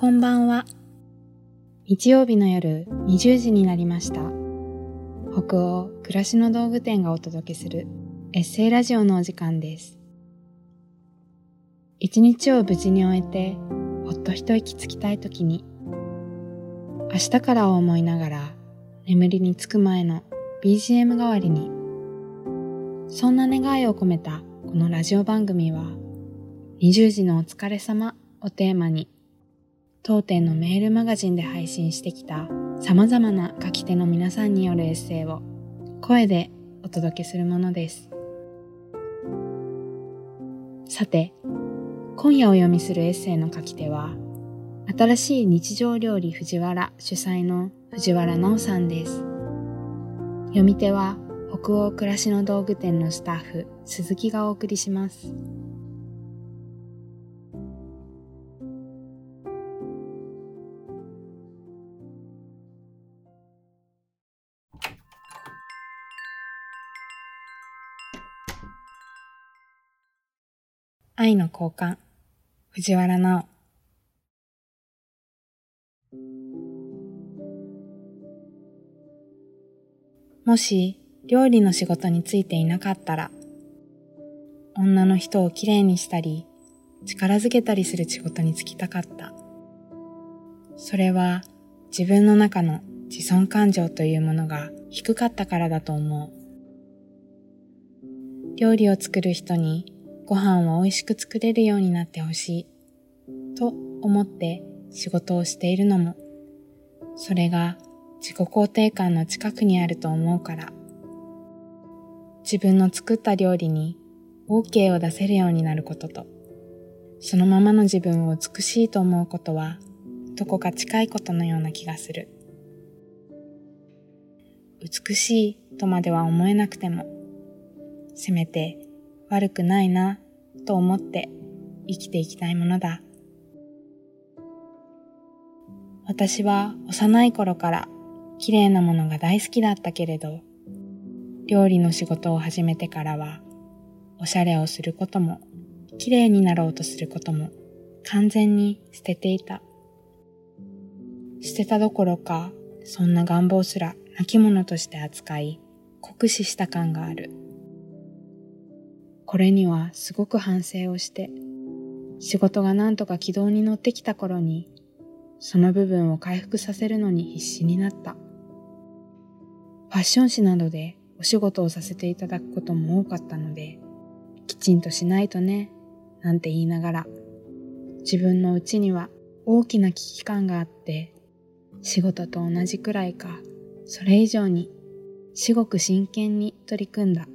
こんばんは。日曜日の夜20時になりました。北欧暮らしの道具店がお届けするエッセイラジオのお時間です。一日を無事に終えて、ほっと一息つきたい時に、明日からを思いながら眠りにつく前の BGM 代わりに、そんな願いを込めたこのラジオ番組は、20時のお疲れ様をテーマに、当店のメールマガジンで配信してきた様々な書き手の皆さんによるエッセイを声でお届けするものです。さて、今夜お読みするエッセイの書き手は、新しい日常料理藤原主催の藤原直さんです。読み手は北欧暮らしの道具店のスタッフ鈴木がお送りします。愛の交換。藤原直。もし料理の仕事についていなかったら女の人をきれいにしたり力づけたりする仕事に就きたかった。それは自分の中の自尊感情というものが低かったからだと思う。料理を作る人にご飯を美味しく作れるようになってほしい。と思って仕事をしているのもそれが自己肯定感の近くにあると思うから。自分の作った料理に OK を出せるようになることとそのままの自分を美しいと思うことはどこか近いことのような気がする。美しいとまでは思えなくてもせめて悪くないなと思って生きていきたいものだ。私は幼い頃から綺麗なものが大好きだったけれど料理の仕事を始めてからはおしゃれをすることも綺麗になろうとすることも完全に捨てていた。捨てたどころかそんな願望すら亡き者として扱い酷使した感がある。これにはすごく反省をして、仕事がなんとか軌道に乗ってきた頃に、その部分を回復させるのに必死になった。ファッション誌などでお仕事をさせていただくことも多かったので、きちんとしないとね、なんて言いながら、自分のうちには大きな危機感があって、仕事と同じくらいか、それ以上に、至極真剣に取り組んだ。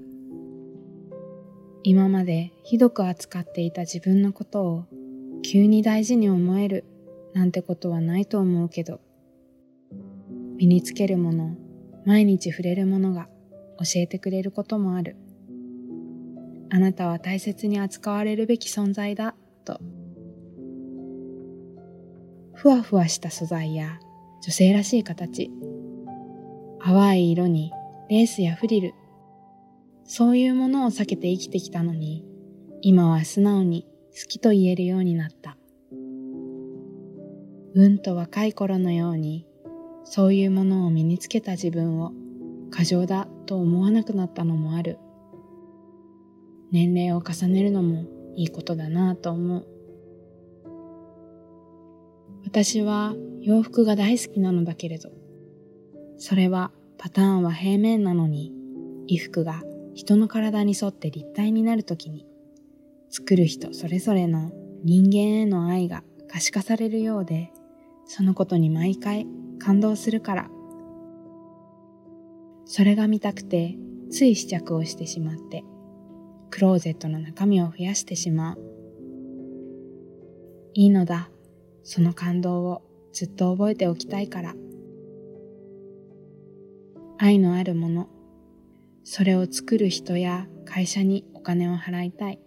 今までひどく扱っていた自分のことを急に大事に思えるなんてことはないと思うけど、身につけるもの、毎日触れるものが教えてくれることもある。あなたは大切に扱われるべき存在だ、と。ふわふわした素材や女性らしい形、淡い色にレースやフリル、そういうものを避けて生きてきたのに、今は素直に好きと言えるようになった。うんと若い頃のように、そういうものを身につけた自分を過剰だと思わなくなったのもある。年齢を重ねるのもいいことだなぁと思う。私は洋服が大好きなのだけれど、それはパターンは平面なのに、衣服が人の体に沿って立体になるときに、作る人それぞれの人間への愛が可視化されるようで、そのことに毎回感動するから。それが見たくて、つい試着をしてしまって、クローゼットの中身を増やしてしまう。いいのだ、その感動をずっと覚えておきたいから。愛のあるもの、それを作る人や会社にお金を払いたい。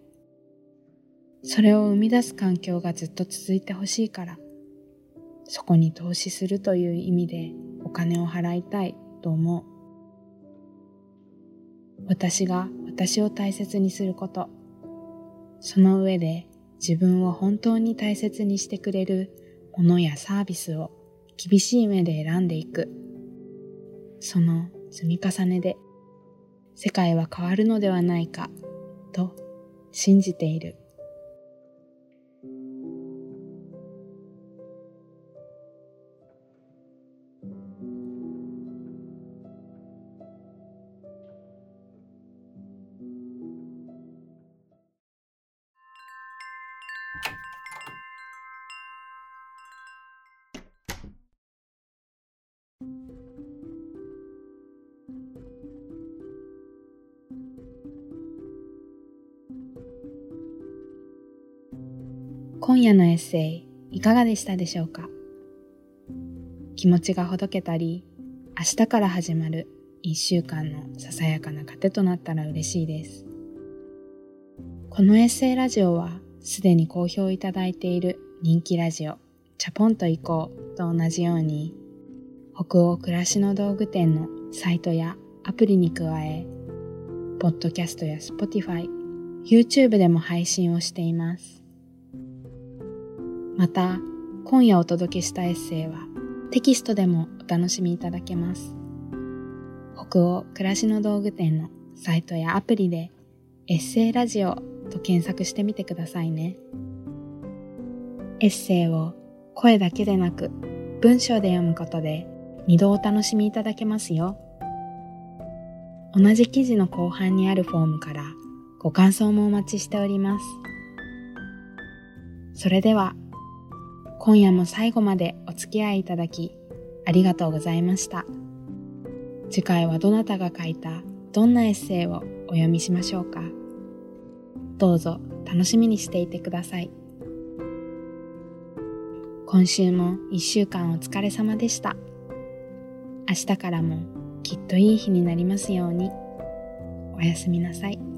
それを生み出す環境がずっと続いてほしいから、そこに投資するという意味でお金を払いたいと思う。私が私を大切にすること、その上で自分を本当に大切にしてくれる物やサービスを厳しい目で選んでいく。その積み重ねで世界は変わるのではないかと信じている。今夜のエッセイいかがでしたでしょうか？気持ちがほどけたり、明日から始まる一週間のささやかな糧となったら嬉しいです。このエッセイラジオはすでに好評いただいている人気ラジオチャポンと行こうと同じように北欧暮らしの道具店のサイトやアプリに加え、ポッドキャストや Spotify、YouTube でも配信をしています。また、今夜お届けしたエッセイはテキストでもお楽しみいただけます。北欧暮らしの道具店のサイトやアプリでエッセイラジオと検索してみてくださいね。エッセイを声だけでなく文章で読むことで二度お楽しみいただけますよ。同じ記事の後半にあるフォームからご感想もお待ちしております。それでは今夜も最後までお付き合いいただき、ありがとうございました。次回はどなたが書いたどんなエッセイをお読みしましょうか。どうぞ楽しみにしていてください。今週も一週間お疲れ様でした。明日からもきっといい日になりますように。おやすみなさい。